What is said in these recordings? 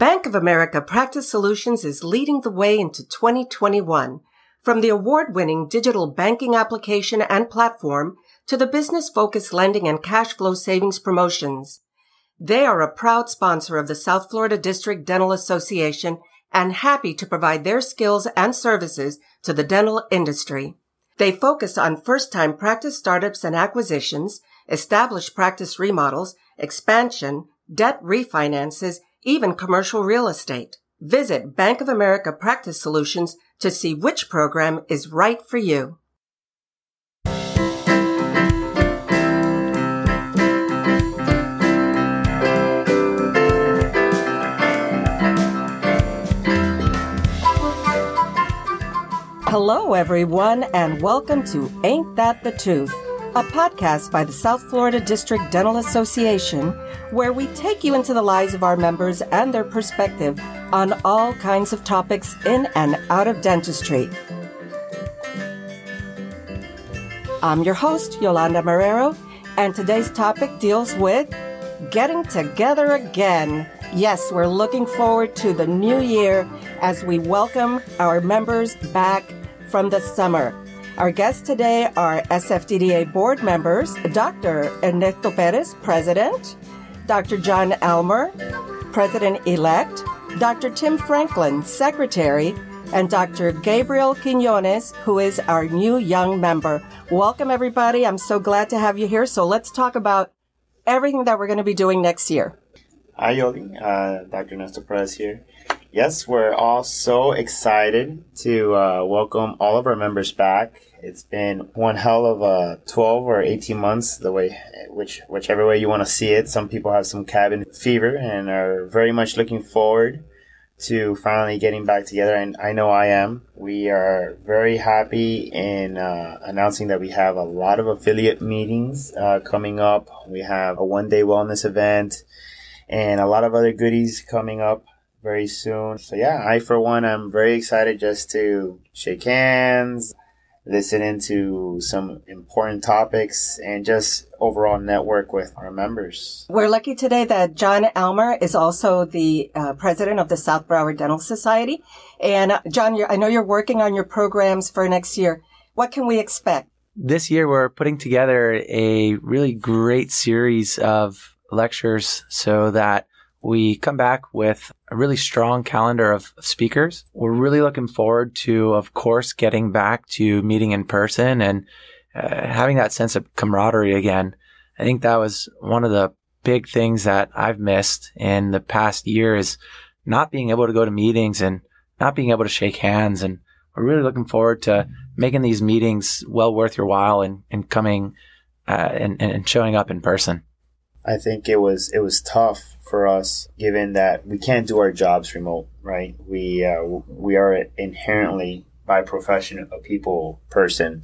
Bank of America Practice Solutions is leading the way into 2021. From the award-winning digital banking application and platform to the business-focused lending and cash flow savings promotions. They are a proud sponsor of the South Florida District Dental Association and happy to provide their skills and services to the dental industry. They focus on first-time practice startups and acquisitions, established practice remodels, expansion, debt refinances, even commercial real estate. Visit Bank of America Practice Solutions to see which program is right for you. Hello, everyone, and welcome to Ain't That the Tooth? A podcast by the South Florida District Dental Association, where we take you into the lives of our members and their perspective on all kinds of topics in and out of dentistry. I'm your host, Yolanda Marrero, and today's topic deals with getting together again. Yes, we're looking forward to the new year as we welcome our members back from the summer. Our guests today are SFDDA board members Dr. Ernesto Perez, President, Dr. John Elmer, President elect, Dr. Tim Franklin, Secretary, and Dr. Gabriel Quinones, who is our new young member. Welcome, everybody. I'm so glad to have you here. So let's talk about everything that we're going to be doing next year. Hi, Yogi. Uh, Dr. Ernesto Perez here. Yes, we're all so excited to uh, welcome all of our members back. It's been one hell of a 12 or 18 months, the way, which, whichever way you want to see it. Some people have some cabin fever and are very much looking forward to finally getting back together. And I know I am. We are very happy in uh, announcing that we have a lot of affiliate meetings uh, coming up. We have a one day wellness event and a lot of other goodies coming up very soon. So yeah, I for one I'm very excited just to shake hands, listen into some important topics and just overall network with our members. We're lucky today that John Elmer is also the uh, president of the South Broward Dental Society. And uh, John, I know you're working on your programs for next year. What can we expect? This year, we're putting together a really great series of lectures so that we come back with a really strong calendar of speakers. We're really looking forward to, of course, getting back to meeting in person and uh, having that sense of camaraderie again. I think that was one of the big things that I've missed in the past year is not being able to go to meetings and not being able to shake hands. And we're really looking forward to making these meetings well worth your while and, and coming uh, and, and showing up in person. I think it was it was tough for us, given that we can't do our jobs remote, right? We uh, we are inherently by profession a people person,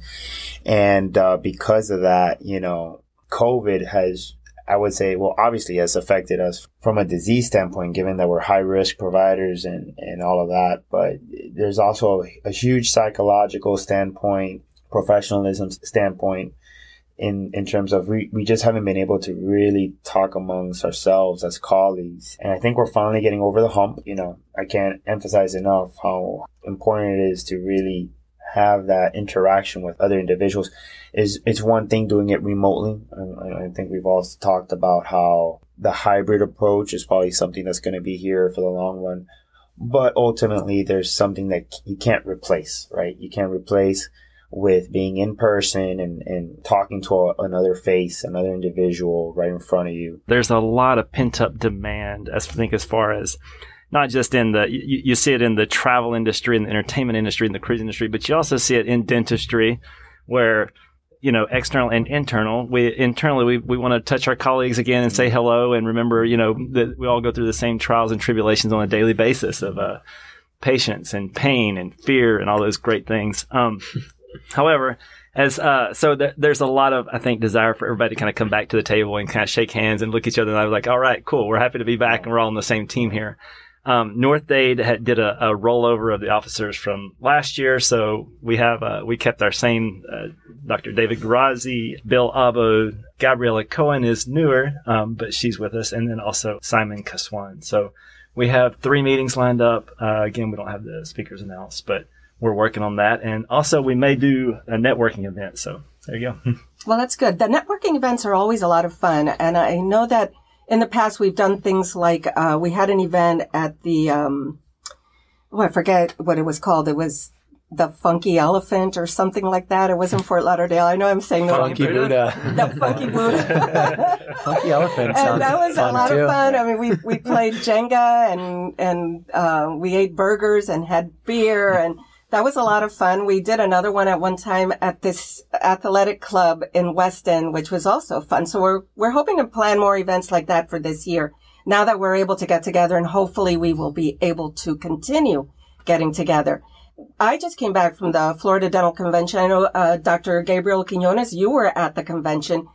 and uh, because of that, you know, COVID has. I would say, well, obviously has affected us from a disease standpoint, given that we're high risk providers and, and all of that. But there's also a, a huge psychological standpoint, professionalism standpoint in in terms of we, we just haven't been able to really talk amongst ourselves as colleagues. And i think we're finally getting over the hump you know. I can't emphasize enough how important it is to really have that interaction with other individuals. Is it's one thing doing it remotely. I, I think we've all talked about how the hybrid approach is probably something that's going to be here for the long run. But ultimately there's something that you can't replace right? You can't replace with being in person and, and talking to a, another face, another individual right in front of you. There's a lot of pent up demand, as I think, as far as not just in the you, you, see it in the travel industry and the entertainment industry and the cruise industry, but you also see it in dentistry, where you know external and internal. We internally we, we want to touch our colleagues again and say hello and remember you know that we all go through the same trials and tribulations on a daily basis of uh, patience and pain and fear and all those great things. Um, However, as uh, so th- there's a lot of I think desire for everybody to kind of come back to the table and kind of shake hands and look at each other and I was like, all right, cool, we're happy to be back and we're all on the same team here. Um, North Dade had, did a, a, rollover of the officers from last year, so we have uh, we kept our same uh, Dr. David Garazi, Bill Abo, Gabriella Cohen is newer, um, but she's with us, and then also Simon Kaswan. So we have three meetings lined up. Uh, again, we don't have the speakers announced, but we're working on that. And also, we may do a networking event. So there you go. Well, that's good. The networking events are always a lot of fun. And I know that in the past we've done things like, uh, we had an event at the, um, oh, I forget what it was called. It was the Funky Elephant or something like that. It was in Fort Lauderdale. I know I'm saying the wrong Funky Buddha. The Funky Buddha. Funky elephant and sounds that was fun a lot too. of fun. I mean, we we played Jenga and and uh, we ate burgers and had beer, and that was a lot of fun. We did another one at one time at this athletic club in Weston, which was also fun. So we're we're hoping to plan more events like that for this year. Now that we're able to get together, and hopefully we will be able to continue getting together. I just came back from the Florida Dental Convention. I know uh, Dr. Gabriel Quinones, you were at the convention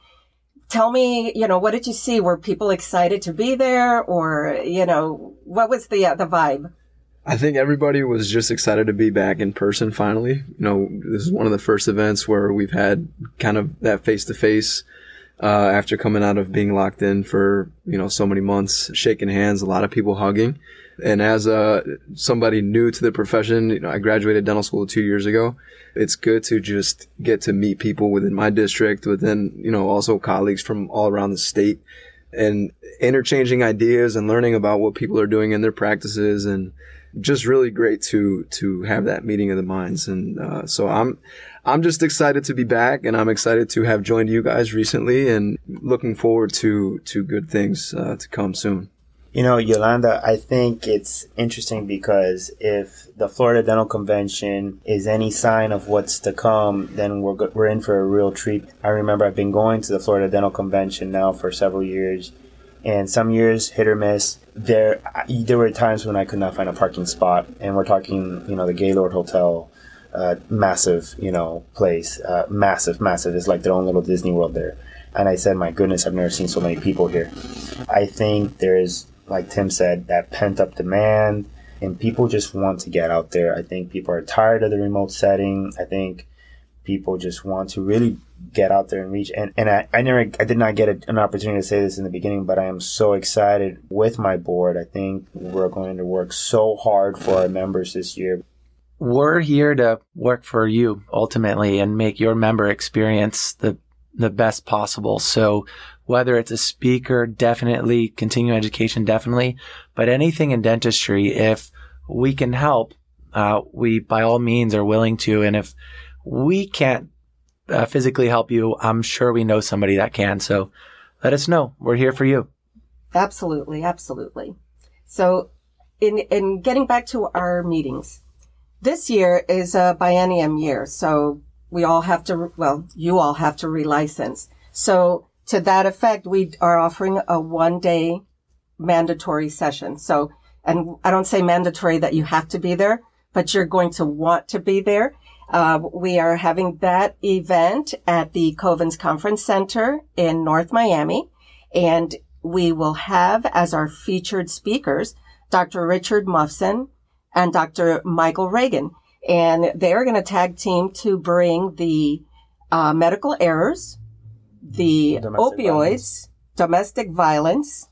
tell me, you know, what did you see? Were people excited to be there, or you know, what was the uh, the vibe? I think everybody was just excited to be back in person finally. You know, this is one of the first events where we've had kind of that face to face after coming out of being locked in for, you know, so many months, shaking hands, a lot of people hugging. And as uh, somebody new to the profession, you know, I graduated dental school two years ago. It's good to just get to meet people within my district, within, you know, also colleagues from all around the state and interchanging ideas and learning about what people are doing in their practices and just really great to to have that meeting of the minds and uh, so i'm i'm just excited to be back and i'm excited to have joined you guys recently and looking forward to to good things uh, to come soon You know, Yolanda, I think it's interesting because if the Florida Dental Convention is any sign of what's to come, then we're, we're in for a real treat. I remember I've been going to the Florida Dental Convention now for several years, and some years hit or miss. There, there were times when I could not find a parking spot, and we're talking, you know, the Gaylord Hotel, uh, massive, you know, place, uh, massive, massive. It's like their own little Disney World there. And I said, my goodness, I've never seen so many people here. I think there's, like Tim said, that pent up demand, and people just want to get out there. I think people are tired of the remote setting. I think people just want to really get out there and reach. And, and I, I never, I did not get a, an opportunity to say this in the beginning, but I am so excited with my board. I think we're going to work so hard for our members this year. We're here to work for you ultimately and make your member experience the the best possible. So whether it's a speaker, definitely continuing education, definitely, but anything in dentistry, if we can help, uh, we by all means are willing to. And if we can't uh, physically help you, I'm sure we know somebody that can. So let us know. We're here for you. Absolutely, absolutely. So, in in getting back to our meetings, this year is a biennium year, so we all have to. Well, you all have to relicense. So, to that effect, we are offering a one day mandatory session. So, and I don't say mandatory that you have to be there, but you're going to want to be there. Uh, we are having that event at the Kovens Conference Center in North Miami. And we will have as our featured speakers, Dr. Richard Muffson and Dr. Michael Reagan. And they're going to tag team to bring the uh, medical errors, the Domestic opioids, violence. domestic violence,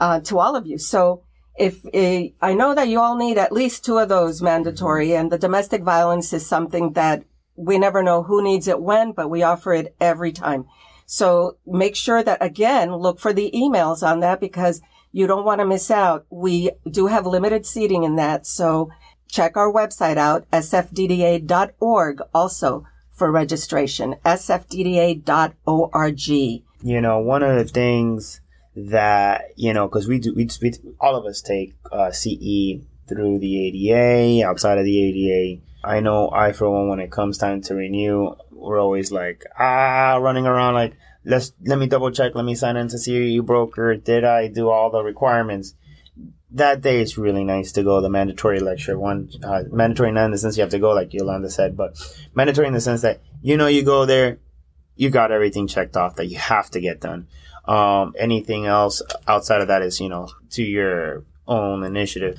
uh, to all of you. So if uh, I know that you all need at least two of those mandatory, and the domestic violence is something that we never know who needs it when, but we offer it every time. So make sure that again, look for the emails on that because you don't want to miss out. We do have limited seating in that. So check our website out, sfdda.org also for registration, sfdda.org. you know, one of the things that you know, because we do, we, we all of us take uh, CE through the ADA, outside of the ADA. I know I, for one, when it comes time to renew, we're always like ah, running around like let's let me double check, let me sign into CE broker. Did I do all the requirements? That day it's really nice to go the mandatory lecture one, uh, mandatory not in the sense you have to go like Yolanda said, but mandatory in the sense that you know you go there, you got everything checked off that you have to get done. Um, anything else outside of that is, you know, to your own initiative.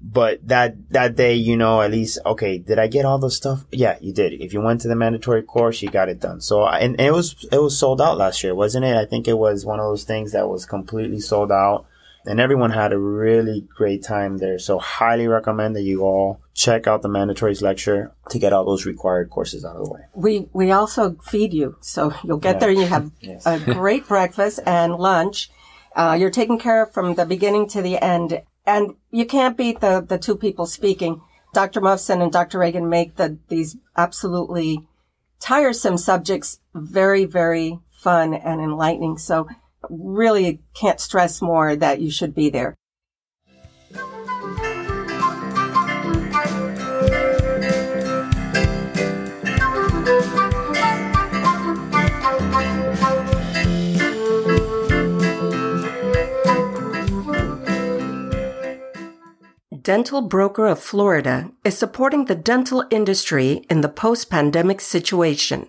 But that, that day, you know, at least, okay, did I get all the stuff? Yeah, you did. If you went to the mandatory course, you got it done. So, and, and it was, it was sold out last year, wasn't it? I think it was one of those things that was completely sold out. and everyone had a really great time there. So highly recommend that you all check out the mandatories lecture to get all those required courses out of the way. We we also feed you, so you'll get Yeah. there and you have Yes. a great breakfast and lunch. Uh, you're taken care of from the beginning to the end, and you can't beat the the two people speaking. Dr. Muffson and Dr. Reagan make the these absolutely tiresome subjects very very fun and enlightening. So really can't stress more that you should be there. Dental Broker of Florida is supporting the dental industry in the post-pandemic situation,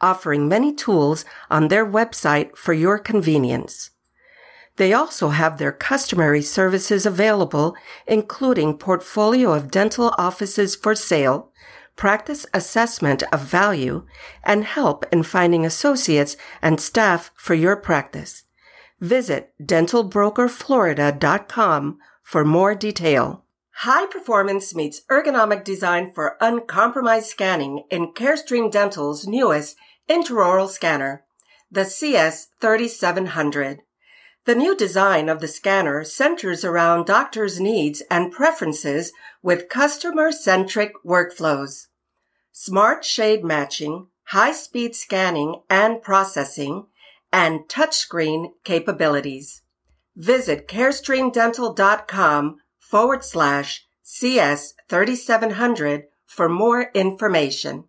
offering many tools on their website for your convenience. They also have their customary services available, including portfolio of dental offices for sale, practice assessment of value, and help in finding associates and staff for your practice. Visit dentalbrokerflorida.com for more detail. High performance meets ergonomic design for uncompromised scanning in Carestream Dental's newest intraoral scanner, the CS3700. The new design of the scanner centers around doctors' needs and preferences with customer-centric workflows. Smart shade matching, high-speed scanning and processing, and touchscreen capabilities. Visit carestreamdental.com forward slash CS3700 for more information.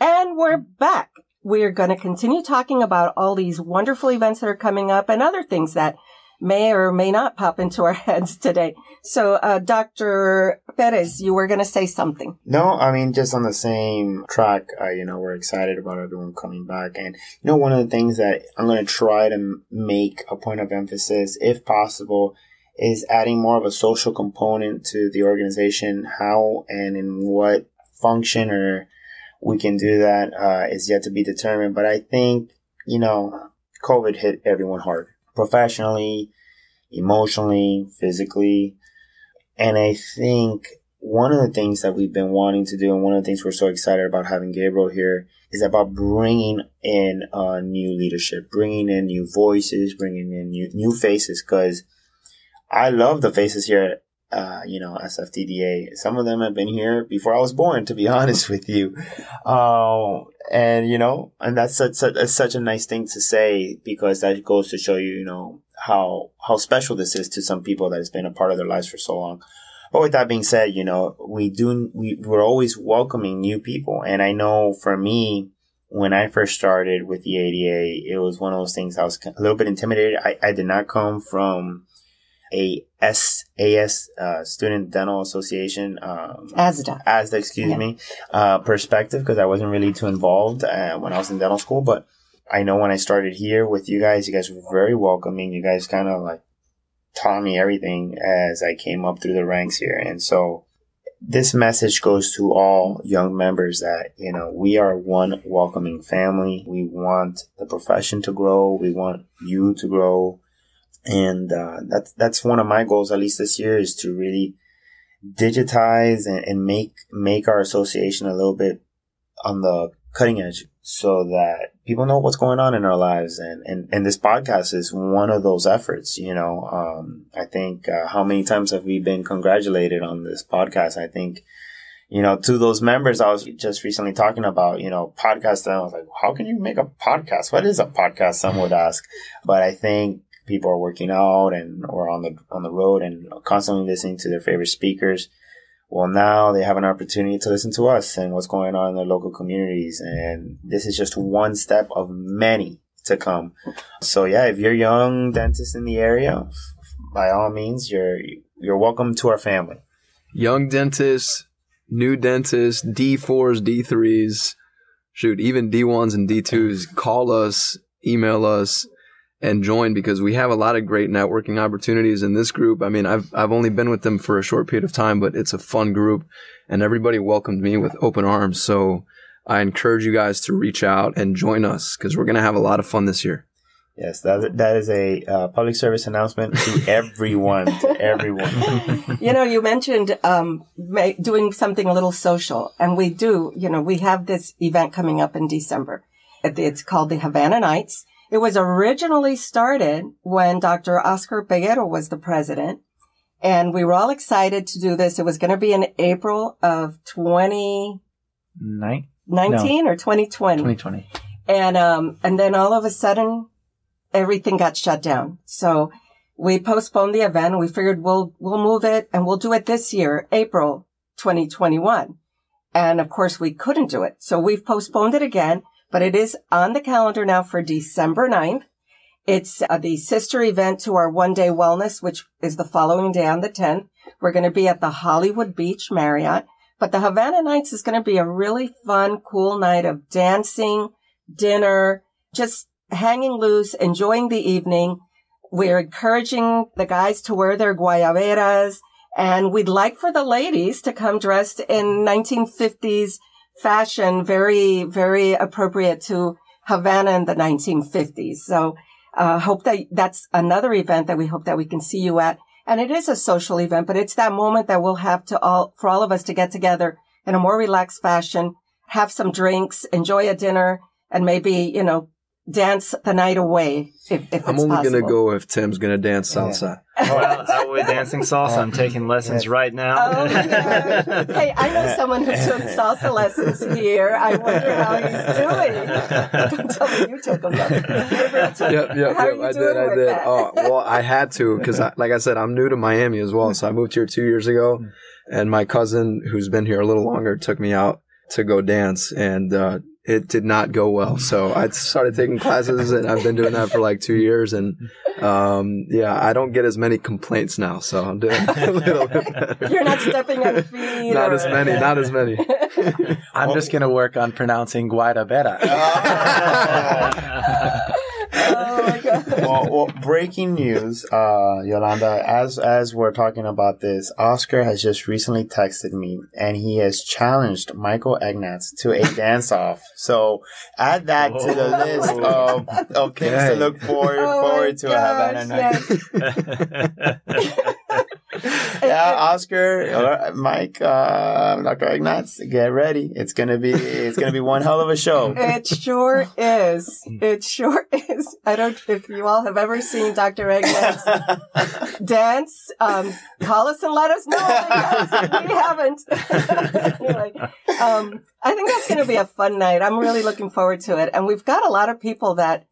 And we're back. We're going to continue talking about all these wonderful events that are coming up and other things that may or may not pop into our heads today. So, uh, Dr. Perez, you were going to say something. No, I mean, just on the same track, uh, you know, we're excited about everyone coming back. And, you know, one of the things that I'm going to try to make a point of emphasis, if possible, is adding more of a social component to the organization. How and in what function or we can do that uh, is yet to be determined. But I think, you know, COVID hit everyone hard professionally, emotionally, physically. And I think one of the things that we've been wanting to do, and one of the things we're so excited about having Gabriel here, is about bringing in uh, new leadership, bringing in new voices, bringing in new, new faces. Because I love the faces here, uh, you know, SFDDA. Some of them have been here before I was born, to be honest with you. Uh, and you know, and that's such, such, that's such a nice thing to say because that goes to show you, you know, how how special this is to some people that has been a part of their lives for so long. But with that being said, you know, we do, we, we're always welcoming new people. And I know for me, when I first started with the ADA, it was one of those things I was a little bit intimidated. I, I did not come from a SAS, uh, Student Dental Association, um, ASDA. ASDA, excuse Yeah. me, uh, perspective because I wasn't really too involved uh, when I was in dental school. But I know when I started here with you guys, you guys were very welcoming. You guys kind of like taught me everything as I came up through the ranks here. And so this message goes to all young members that, you know, we are one welcoming family. We want the profession to grow. We want you to grow. And, uh, that's, that's one of my goals, at least this year, is to really digitize and, and make, make our association a little bit on the cutting edge so that people know what's going on in our lives. And, and, and this podcast is one of those efforts, you know. Um, I think, uh, how many times have we been congratulated on this podcast? I think, you know, to those members, I was just recently talking about, you know, podcast. And I was like, how can you make a podcast? What is a podcast? Some would ask, but I think people are working out and or on the, on the road and constantly listening to their favorite speakers. Well, now they have an opportunity to listen to us and what's going on in their local communities. And this is just one step of many to come. So yeah, if you're young dentist in the area, by all means, you're, you're welcome to our family. Young dentists, new dentists, D4s, D3s, shoot, even D1s and D2s, call us, email us, and join because we have a lot of great networking opportunities in this group. I mean, I've I've only been with them for a short period of time, but it's a fun group and everybody welcomed me with open arms. So I encourage you guys to reach out and join us because we're going to have a lot of fun this year. Yes, that that is a uh, public service announcement to everyone. to everyone. you know, you mentioned um, ma- doing something a little social, and we do. You know, we have this event coming up in December. It's called the Havana Nights. It was originally started when Dr. Oscar Peguero was the president, and we were all excited to do this. It was going to be in April of 2019 Nine? or 2020. 2020. And, um, and then all of a sudden, everything got shut down. So we postponed the event. We figured we'll, we'll move it and we'll do it this year, April 2021. And of course we couldn't do it. So we've postponed it again, but it is on the calendar now for December 9th. It's uh, the sister event to our one day wellness, which is the following day on the 10th. We're going to be at the Hollywood Beach Marriott, but the Havana Nights is going to be a really fun, cool night of dancing, dinner, just hanging loose, enjoying the evening. We're encouraging the guys to wear their guayaberas and we'd like for the ladies to come dressed in 1950s fashion, very, very appropriate to Havana in the 1950s. So, uh, hope that that's another event that we hope that we can see you at. And it is a social event, but it's that moment that we'll have to all, for all of us to get together in a more relaxed fashion, have some drinks, enjoy a dinner, and maybe, you know, dance the night away if, if I'm it's only possible. going to go if Tim's going to dance salsa. Well, I will be dancing salsa. I'm taking lessons right now. Oh, yeah. hey, I know someone who took salsa lessons here. I wonder how he's doing. Don't tell me you took them. though. Yep, yep, How are yep. you I doing did, I did. that? Oh, well, I had to because, like I said, I'm new to Miami as well. So I moved here two years ago, and my cousin, who's been here a little longer, took me out to go dance, and uh, it did not go well. So I started taking classes, and I've been doing that for like two years, and um, yeah, I don't get as many complaints now. So I'm doing a little bit better. You're not stepping on feet. Not or- as many, not as many. I'm just going to work on pronouncing Guadabera. Oh my god. Well, well, breaking news, uh, Yolanda. As as we're talking about this, Oscar has just recently texted me, and he has challenged Michael Egnatz to a dance off. So add that to the list of, of things to look forward Oh forward to a Havana gosh, night. Yeah, Oscar, Mike, uh, Dr. Egnatz, get ready. It's gonna be it's gonna be one hell of a show. It sure is. It sure is. I don't if you all have ever seen Dr. Egnatz's dance, um, call us and let us know we haven't. anyway, um, I think that's going to be a fun night. I'm really looking forward to it. And we've got a lot of people that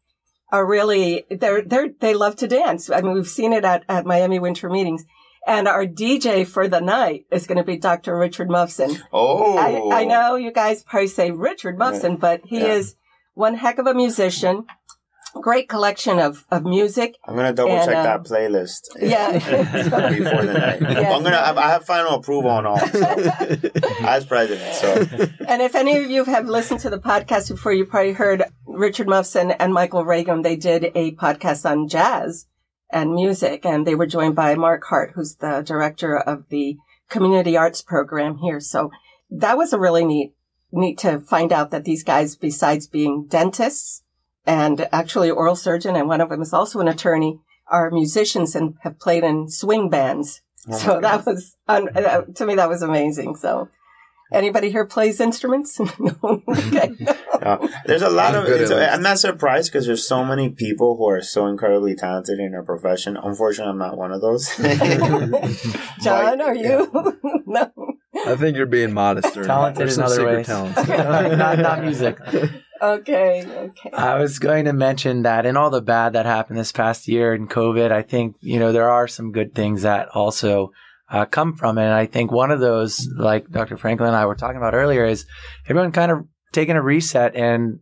are really, they're, they're, they love to dance. I mean, we've seen it at, at Miami winter meetings. And our DJ for the night is going to be Dr. Richard Muffson. oh, I, I know you guys probably say Richard Muffson, but he Yeah. is one heck of a musician. Great collection of, of music. I'm gonna double And, check um, that playlist. Yeah. before the night. Yeah. I'm gonna. I have final approval on all so, as president. So And if any of you have listened to the podcast before, you probably heard Richard Muffson and Michael Reagan. They did a podcast on jazz and music, and they were joined by Mark Hart, who's the director of the community arts program here. So that was a really neat, neat to find out that these guys, besides being dentists and actually oral surgeon, and one of them is also an attorney, are musicians and have played in swing bands. Oh so that was, un- to me, that was amazing. So anybody here plays instruments? no. Okay. uh, there's a lot I'm of. good It's. I'm not surprised because there's so many people who are so incredibly talented in their profession. Unfortunately, I'm not one of those. John, are you? no. I think you're being modest. Ernie. Talented There's in some other secret ways. talents. not, not music. Okay. Okay. I was going to mention that in all the bad that happened this past year in COVID, I think, you know, there are some good things that also uh, come from it. And I think one of those, like Dr. Franklin and I were talking about earlier, is everyone kind of taking a reset and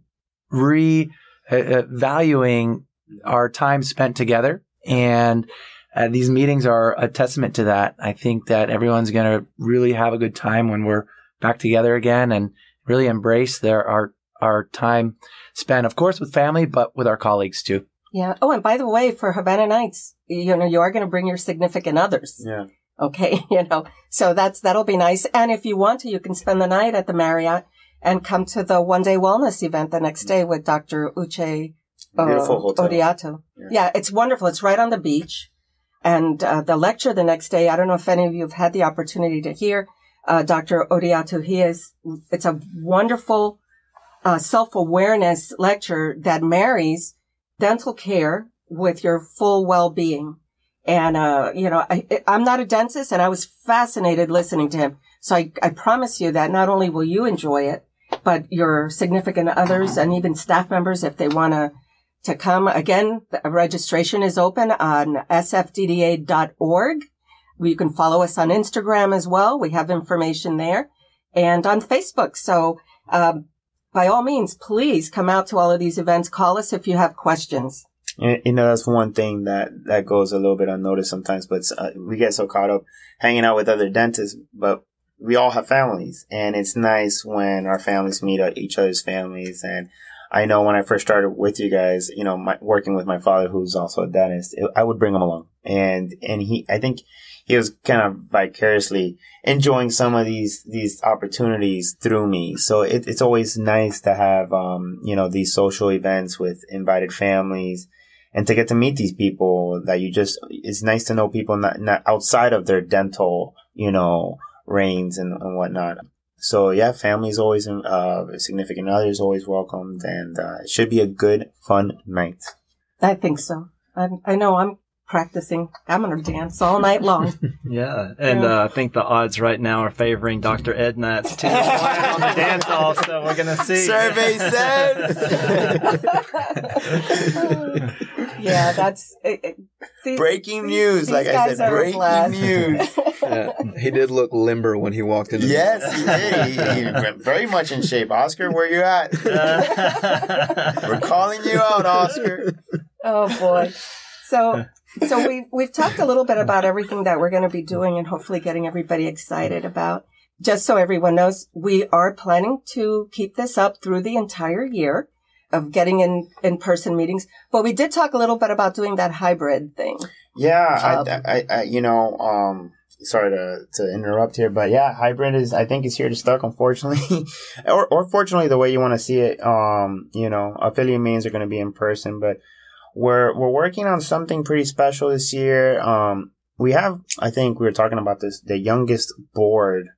re uh, uh, valuing our time spent together. And uh, these meetings are a testament to that. I think that everyone's going to really have a good time when we're back together again and really embrace their our our time spent, of course, with family, but with our colleagues too. Yeah. Oh, and by the way, for Havana Nights, you know, you are going to bring your significant others. Yeah. Okay. You know, so that's, that'll be nice. And if you want to, you can spend the night at the Marriott and come to the one day wellness event the next day with Dr. Uche uh, Beautiful hotel. Odiatu. Yeah. Yeah. it's wonderful. It's right on the beach. And uh, the lecture the next day, I don't know if any of you have had the opportunity to hear uh, Dr. Odiatu. He is, it's a wonderful uh, self-awareness lecture that marries dental care with your full well-being. And, uh, you know, I, I'm not a dentist and I was fascinated listening to him. So I, I promise you that not only will you enjoy it, but your significant others and even staff members, if they want to, to come again, the registration is open on sfdda.org. You can follow us on Instagram as well. We have information there and on Facebook. So, um, by all means, please come out to all of these events. Call us if you have questions. You know, that's one thing that, that goes a little bit unnoticed sometimes, but uh, we get so caught up hanging out with other dentists, but we all have families and it's nice when our families meet each other's families. And I know when I first started with you guys, you know, my, working with my father, who's also a dentist, it, I would bring him along and, and he, I think he was kind of vicariously enjoying some of these these opportunities through me. So it, it's always nice to have um, you know these social events with invited families and to get to meet these people that you just it's nice to know people not, not outside of their dental you know reigns and, and whatnot. So yeah, families always uh, significant others always welcomed, and uh, it should be a good fun night. I think so. I, I know I'm practicing. I'm going to dance all night long. Yeah, and Yeah. uh, I think the odds right now are favoring Dr. Egnatz two to on the dance hall, so we're gonna see. Survey says. yeah, that's it, it- these- Breaking these- news, these like I said, breaking blast. news. Yeah, he did look limber when he walked into. Yes, he did. He, he went very much in shape. Oscar, where you at? We're calling you out, Oscar. oh boy. So, so we've, we've talked a little bit about everything that we're going to be doing and hopefully getting everybody excited about. Just so everyone knows, we are planning to keep this up through the entire year of getting in in person meetings. But we did talk a little bit about doing that hybrid thing. Yeah, Um, I, I, I, you know, um, sorry to, to interrupt here, but yeah, hybrid is, I think, is here to stay. Unfortunately, or or fortunately, the way you want to see it. Um, you know, affiliate meetings are going to be in person, but we're we're working on something pretty special this year. Um, we have, I think, we were talking about this, the youngest board.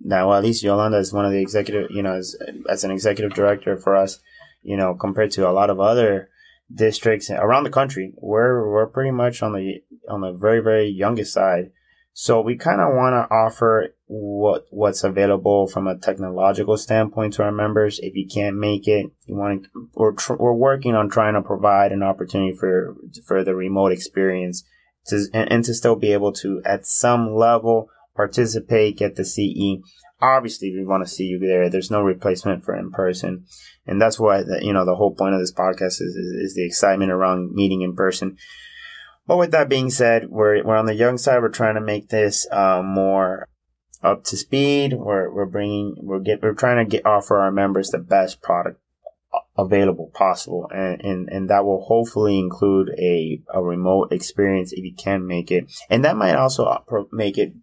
Now, well, at least Yolanda is one of the executive, you know, as, as an executive director for us, you know, compared to a lot of other districts around the country, we're we're pretty much on the on the very very youngest side. So we kind of want to offer what what's available from a technological standpoint to our members. If you can't make it, you want to, we're tr- we're working on trying to provide an opportunity for for the remote experience to and, and to still be able to at some level participate, get the CE. Obviously, we want to see you there. There's no replacement for in person, and that's why the, you know the whole point of this podcast is, is is the excitement around meeting in person. But with that being said, we're we're on the young side. We're trying to make this uh, more up to speed. We're we're bringing we're get we're trying to get offer our members the best product available possible, and and and that will hopefully include a a remote experience if you can make it, and that might also make it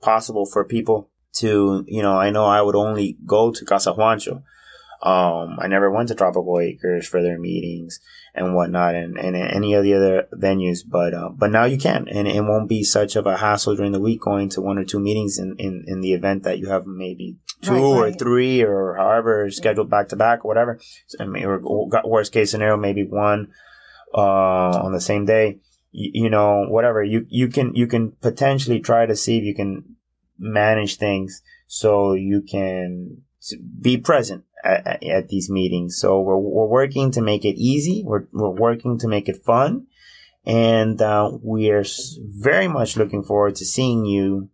possible for people to you know I know I would only go to Casa Juancho. Um, I never went to Tropical Acres for their meetings and whatnot, and, and any of the other venues. But uh, but now you can, and it won't be such of a hassle during the week going to one or two meetings in, in, in the event that you have maybe two Right, or right. three or however scheduled back to back or whatever. I mean, or, or worst case scenario, maybe one uh, on the same day. You, you know, whatever you you can you can potentially try to see if you can manage things so you can be present at, at- these meetings. So we're, we're working to make it easy. We're, we're working to make it fun. And uh, we are very much looking forward to seeing you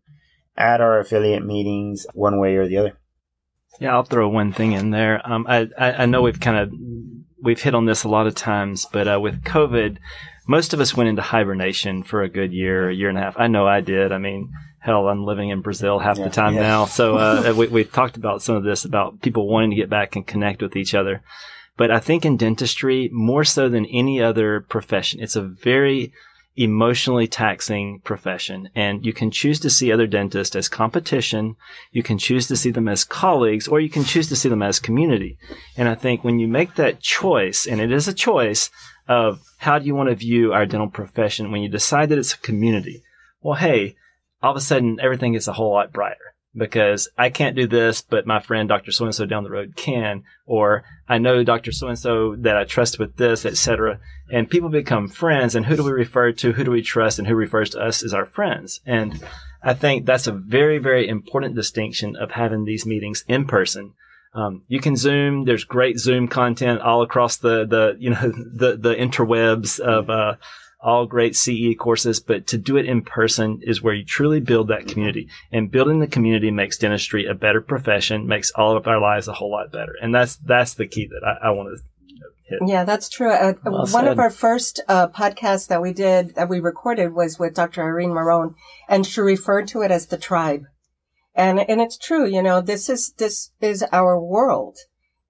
at our affiliate meetings one way or the other. Yeah, I'll throw one thing in there. Um, I, I, I know we've kind of we've hit on this a lot of times, but uh, with COVID, most of us went into hibernation for a good year, a year and a half. I know I did. I mean, hell, I'm living in Brazil half Yeah, the time yeah. now. So uh, we, we've talked about some of this about people wanting to get back and connect with each other. But I think in dentistry, more so than any other profession, it's a very emotionally taxing profession. And you can choose to see other dentists as competition. You can choose to see them as colleagues, or you can choose to see them as community. And I think when you make that choice, and it is a choice of how do you want to view our dental profession when you decide that it's a community, well, hey, all of a sudden everything gets a whole lot brighter because I can't do this, but my friend Dr. So and so down the road can, or I know Dr. So and so that I trust with this, etc. And people become friends. And who do we refer to? Who do we trust? And who refers to us as our friends? And I think that's a very, very important distinction of having these meetings in person. Um, you can Zoom. There's great Zoom content all across the the you know the the interwebs of uh, all great CE courses, but to do it in person is where you truly build that community. And building the community makes dentistry a better profession, makes all of our lives a whole lot better. And that's that's the key that I, I want to hit. Yeah, that's true. Uh, Well one said. of our first uh, podcasts that we did, that we recorded, was with Dr. Irene Marone, and she referred to it as the tribe. And and it's true. You know, this is this is our world,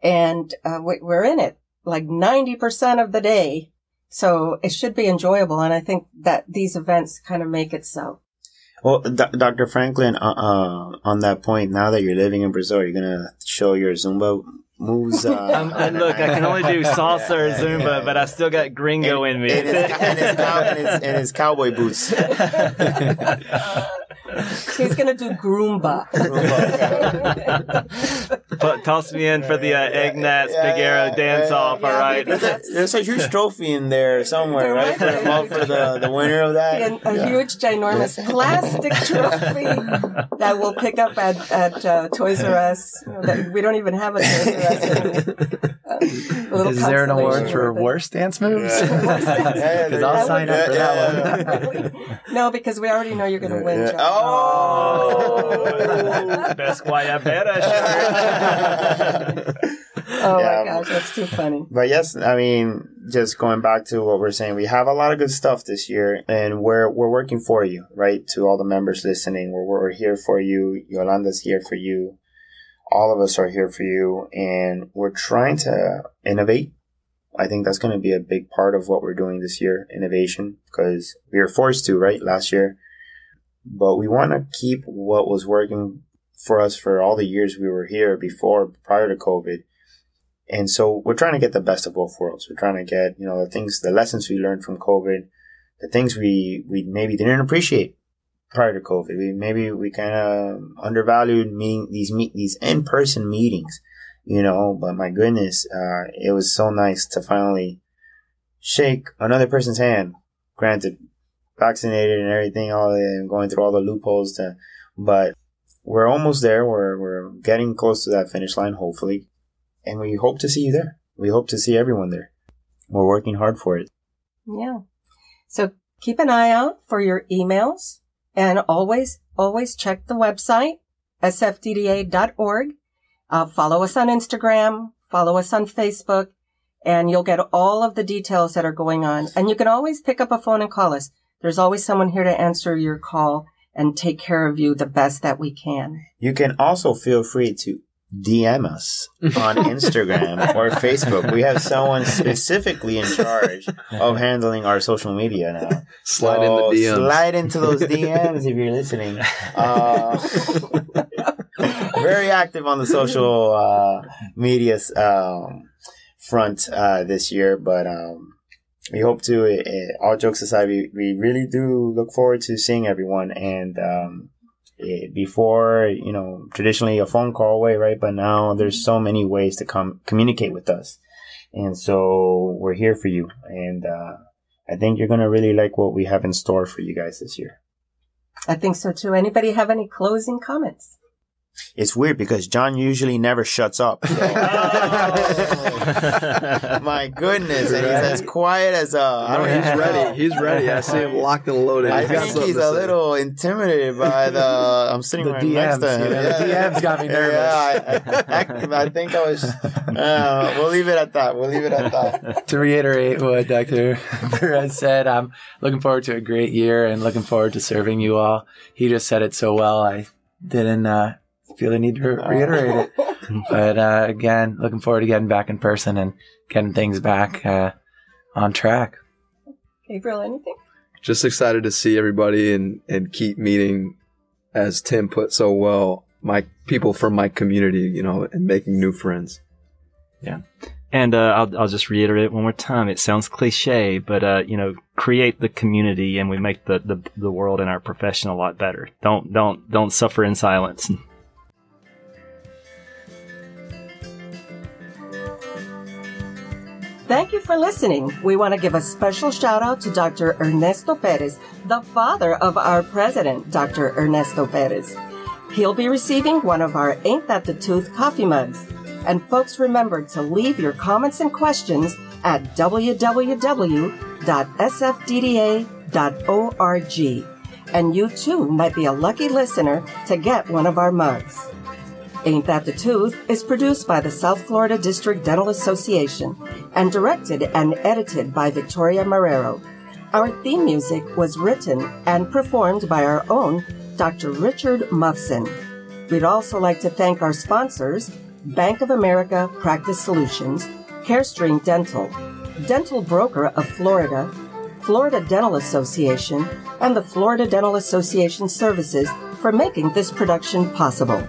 and uh, we- we're in it like ninety percent of the day. So it should be enjoyable, and I think that these events kind of make it so. Well, D- Dr. Franklin, uh, uh, on that point, now that you're living in Brazil, you're gonna show your Zumba moves. Uh, Um, and look, I can only do salsa or Zumba, but I still got gringo in me. and his, and, his cow, and, his, and his cowboy boots. He's gonna do Groomba. Put- Toss me in for the uh, Egnatz Big Arrow dance off, all Yeah, right? maybe There's a, there's a huge trophy in there somewhere, There right? For, well, for the, the winner of that. and a huge, ginormous plastic trophy that we'll pick up at, at uh, Toys R Us. That we don't even have a Toys R Us. Uh, a Is there an award for worst dance moves? Yeah. Yeah, Because I'll sign up for yeah, that yeah, one. no, because we already know you're going to win. Oh! Oh yeah. John. Oh! Best guayabera shirt. Oh Yeah. my gosh, that's too funny. But yes, I mean, just going back to what we're saying, we have a lot of good stuff this year, and we're we're working for you, right? To all the members listening, we're we're here for you. Yolanda's here for you. All of us are here for you, and we're trying to innovate. I think that's going to be a big part of what we're doing this year, innovation, because we were forced to, right, last year. But we want to keep what was working for us for all the years we were here before, prior to COVID. And so we're trying to get the best of both worlds. We're trying to get, you know, the things, the lessons we learned from COVID, the things we, we maybe didn't appreciate prior to COVID. We maybe we kind of undervalued meeting these meet these in person meetings, you know. But my goodness, uh, it was so nice to finally shake another person's hand. Granted, vaccinated and everything, all the, going through all the loopholes. To, but we're almost there. We're we're getting close to that finish line, hopefully and we hope to see you there. We hope to see everyone there. We're working hard for it. Yeah. So keep an eye out for your emails and always, always check the website, sfdda.org. Uh, follow us on Instagram, follow us on Facebook, and you'll get all of the details that are going on. And you can always pick up a phone and call us. There's always someone here to answer your call and take care of you the best that we can. You can also feel free to DM us on Instagram or Facebook. We have someone specifically in charge of handling our social media now. Slide So in the DMs. Slide into those DMs if you're listening. Uh, very active on the social uh, media um, front uh, this year, but um, we hope to. Uh, all jokes aside, we, we really do look forward to seeing everyone. And um, eh, before, you know, traditionally a phone call away, right? But now there's so many ways to come communicate with us, and so we're here for you. And uh, I think you're gonna really like what we have in store for you guys this year. I think so too. Anybody have any closing comments? It's weird because John usually never shuts up. so- My goodness, and he's as quiet as a. I No, don't he's even ready. He's ready. I see him locked and loaded. I He's think he's a say. little intimidated by the. I'm sitting The right next to him. you know, the DMs got me nervous. Yeah, I, I, I think I was. Uh, we'll leave it at that. We'll leave it at that. to reiterate what Dr. Perez said, I'm looking forward to a great year and looking forward to serving you all. He just said it so well, I didn't uh, feel the need to reiterate it. but uh, again, looking forward to getting back in person and getting things back uh, on track. Gabriel, anything? Just excited to see everybody and, and keep meeting, as Tim put so well, my people from my community, you know, and making new friends. Yeah. And uh, I'll, I'll just reiterate it one more time. It sounds cliche, but uh, you know, create the community, and we make the, the, the world and our profession a lot better. Don't don't don't suffer in silence. Thank you for listening. We want to give a special shout out to Dr. Ernesto Perez, the father of our president, Dr. Ernesto Perez. He'll be receiving one of our Ain't That the Tooth coffee mugs. And folks, remember to leave your comments and questions at www.sfdda.org. And you too might be a lucky listener to get one of our mugs. Ain't That the Tooth is produced by the South Florida District Dental Association and directed and edited by Victoria Marrero. Our theme music was written and performed by our own Dr. Richard Muffson. We'd also like to thank our sponsors, Bank of America Practice Solutions, Carestream Dental, Dental Broker of Florida, Florida Dental Association, and the Florida Dental Association Services for making this production possible.